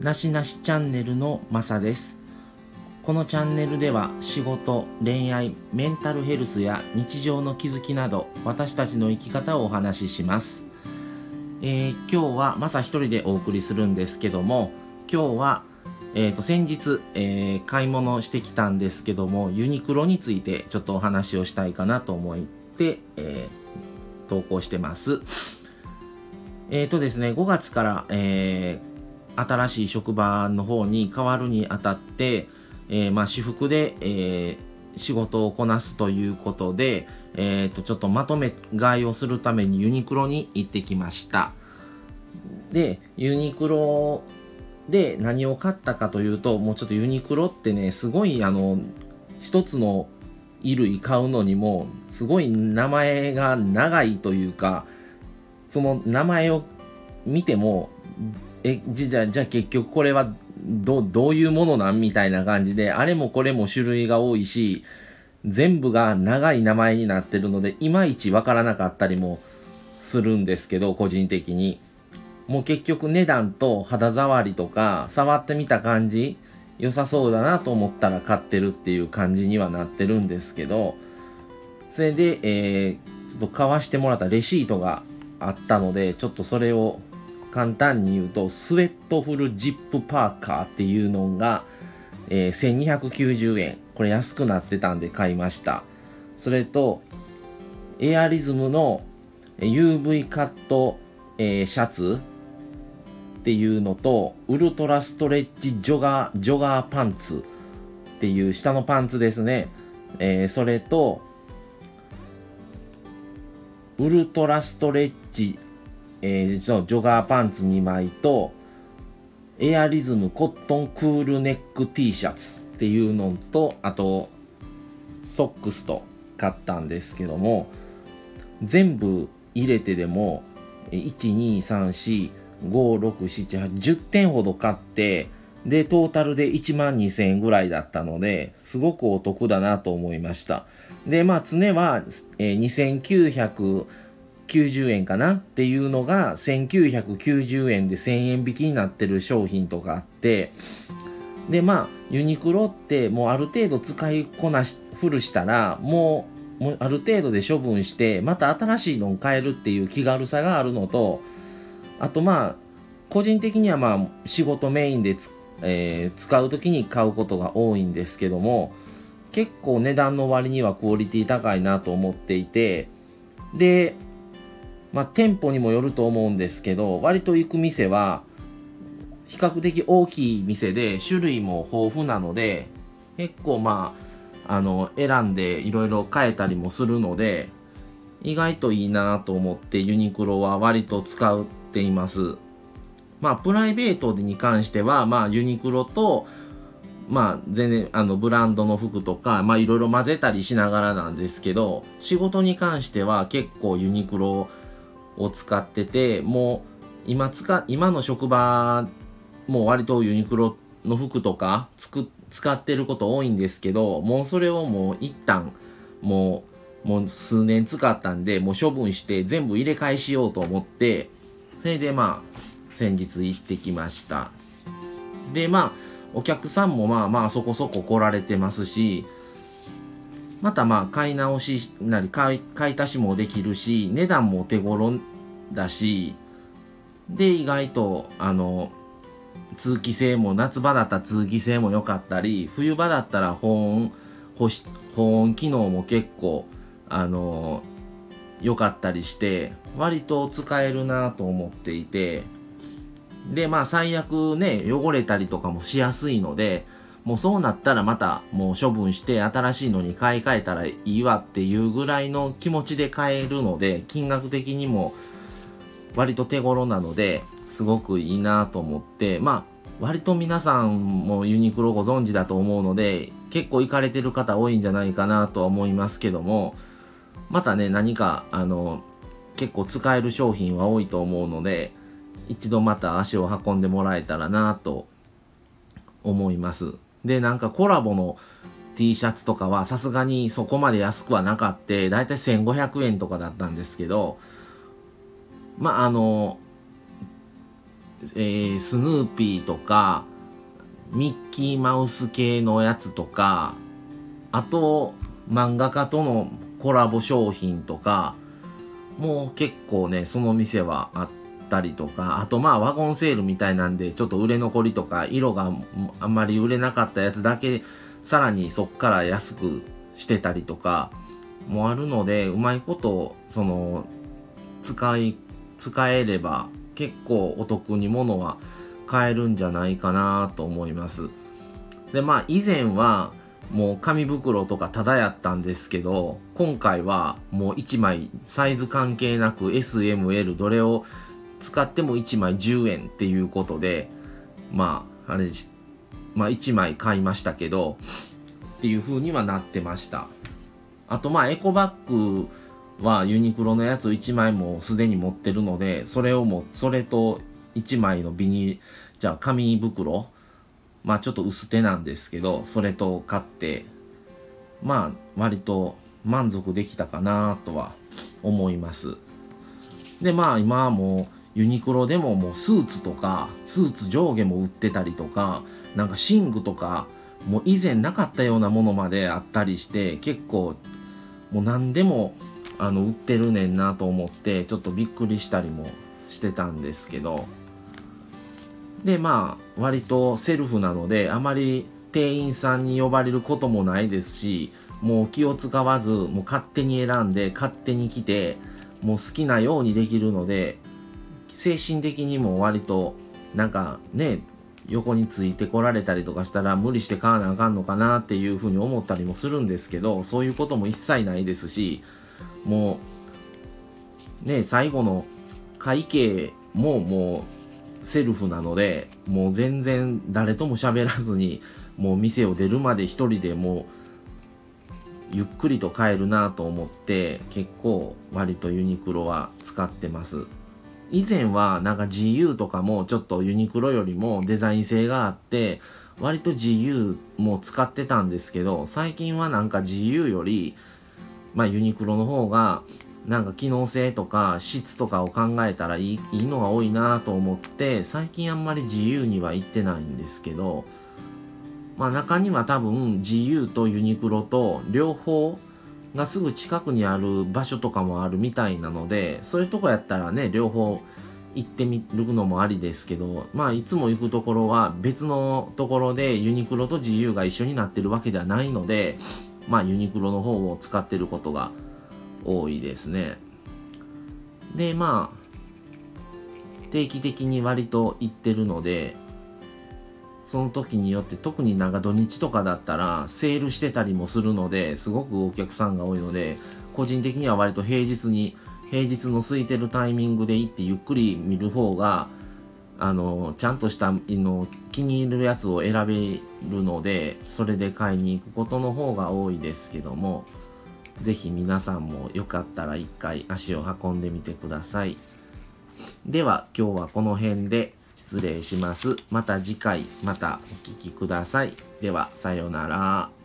なしなしチャンネルのまさです。このチャンネルでは仕事恋愛メンタルヘルスや日常の気づきなど私たちの生き方をお話しします、えー今日はまさ一人でお送りするんですけども今日はえー、と先日、えー買い物してきたんですけどもユニクロについてちょっとお話をしたいかなと思って、えー投稿してます。えっ、とですね5月から、えー新しい職場の方に変わるにあたって、えーまあ、私服で、えー仕事をこなすということで、えー、とちょっとまとめ買いをするためにユニクロに行ってきました。でユニクロで何を買ったかというともうちょっとユニクロってねすごいあの一つの衣類買うのにもすごい名前が長いというかその名前を見てもえじゃあ結局これはどどういうものなんみたいな感じであれもこれも種類が多いし全部が長い名前になってるのでいまいちわからなかったりもするんですけど個人的に。もう結局値段と肌触りとか触ってみた感じ良さそうだなと思ったら買ってるっていう感じにはなってるんですけどそれで、えーちょっと買わしてもらったレシートがあったのでちょっとそれを簡単に言うとスウェットフルジップパーカーっていうのが、えー1290円これ安くなってたんで買いました。それとエアリズムの UV カット、えーシャツっていうのとウルトラストレッチジョガージョガーパンツっていう下のパンツですね、えーそれとウルトラストレッチ、えージョガーパンツ2枚とエアリズムコットンクールネック T シャツっていうのとあとソックスと買ったんですけども全部入れてでも1,2,3,4,5,6,7,8,10点ほど買ってでトータルで1万2000円ぐらいだったのですごくお得だなと思いました。でまあ常は、えー2990円かなっていうのが1990円で1000円引きになってる商品とかあってでまあユニクロってもうある程度使いこなしフルしたらもうもうある程度で処分してまた新しいのを買えるっていう気軽さがあるのとあとまあ個人的にはまあ仕事メインで、えー使う時に買うことが多いんですけども結構値段の割にはクオリティ高いなと思っていてでまあ店舗にもよると思うんですけど割と行く店は比較的大きい店で種類も豊富なので結構まああの選んでいろいろ変えたりもするので意外といいなと思ってユニクロは割と使っています。まあプライベートに関してはまあユニクロとまあ全然あのブランドの服とかまあいろいろ混ぜたりしながらなんですけど仕事に関しては結構ユニクロをを使っててもう今使今の職場も割とユニクロの服とかつく使ってること多いんですけどもうそれをもう一旦もうもう数年使ったんでもう処分して全部入れ替えしようと思ってそれでまあ先日行ってきました。でまあお客さんもまあまあそこそこ来られてますしまたまあ買い直しなり買い買い足しもできるし値段も手頃だしで意外とあの通気性も夏場だったら通気性も良かったり冬場だったら保温保保温機能も結構あの良かったりして割と使えるなと思っていてでまあ最悪ね汚れたりとかもしやすいのでもうそうなったらまたもう処分して新しいのに買い替えたらいいわっていうぐらいの気持ちで買えるので金額的にも割と手頃なのですごくいいなと思ってまあ割と皆さんもユニクロご存知だと思うので結構行かれてる方多いんじゃないかなとは思いますけどもまたね何かあの結構使える商品は多いと思うので一度また足を運んでもらえたらなと思います。でなんかコラボの T シャツとかはさすがにそこまで安くはなかってだいたい1500円とかだったんですけどまああのえー、スヌーピーとか、ミッキーマウス系のやつとか、あと、漫画家とのコラボ商品とか、もう結構ね、その店はあったりとか、あとまあワゴンセールみたいなんで、ちょっと売れ残りとか、色があんまり売れなかったやつだけ、さらにそっから安くしてたりとか、もあるので、うまいこと、その、使い、使えれば結構お得に物は買えるんじゃないかなと思います。で、まあ以前はもう紙袋とかただやったんですけど、今回はもう1枚サイズ関係なく SML どれを使っても1枚10円っていうことで、まあ、あれ、まあ1枚買いましたけど、っていう風にはなってました。あとまあエコバッグはユニクロのやつを1枚もすでに持ってるので、それをもう、それと1枚のビニじゃあ紙袋、まあちょっと薄手なんですけど、それと買って、まあ割と満足できたかなとは思います。でまあ今はもうユニクロでももうスーツとか、スーツ上下も売ってたりとか、なんか寝具とか、もう以前なかったようなものまであったりして、結構もう何でもあの売ってるねんなと思ってちょっとびっくりしたりもしてたんですけど。でまあ割とセルフなのであまり店員さんに呼ばれることもないですしもう気を使わずもう勝手に選んで勝手に来てもう好きなようにできるので精神的にも割となんかね横についてこられたりとかしたら無理して買わなあかんのかなっていうふうに思ったりもするんですけどそういうことも一切ないですしもう、ね、最後の会計ももうセルフなので、もう全然誰とも喋らずに、もう店を出るまで一人でもう、ゆっくりと帰るなと思って、結構割とユニクロは使ってます。以前はなんか GU とかもちょっとユニクロよりもデザイン性があって、割と GU も使ってたんですけど、最近はなんか GU よりまあ、ユニクロの方がなんか機能性とか質とかを考えたらいいいいのが多いなと思って最近あんまり自由には行ってないんですけどまあ中には多分自由とユニクロと両方がすぐ近くにある場所とかもあるみたいなのでそういうとこやったらね両方行ってみるのもありですけどまあいつも行くところは別のところでユニクロと自由が一緒になってるわけではないのでまあユニクロの方を使ってることが多いですね。で、まあ、定期的に割と行ってるので、その時によって特になんか土日とかだったらセールしてたりもするのですごくお客さんが多いので個人的には割と平日に平日の空いてるタイミングで行ってゆっくり見る方があのちゃんとしたの気に入るやつを選べるのでそれで買いに行くことの方が多いですけども是非皆さんもよかったら一回足を運んでみてください。では今日はこの辺で失礼します。また次回またお聴きください。ではさようなら。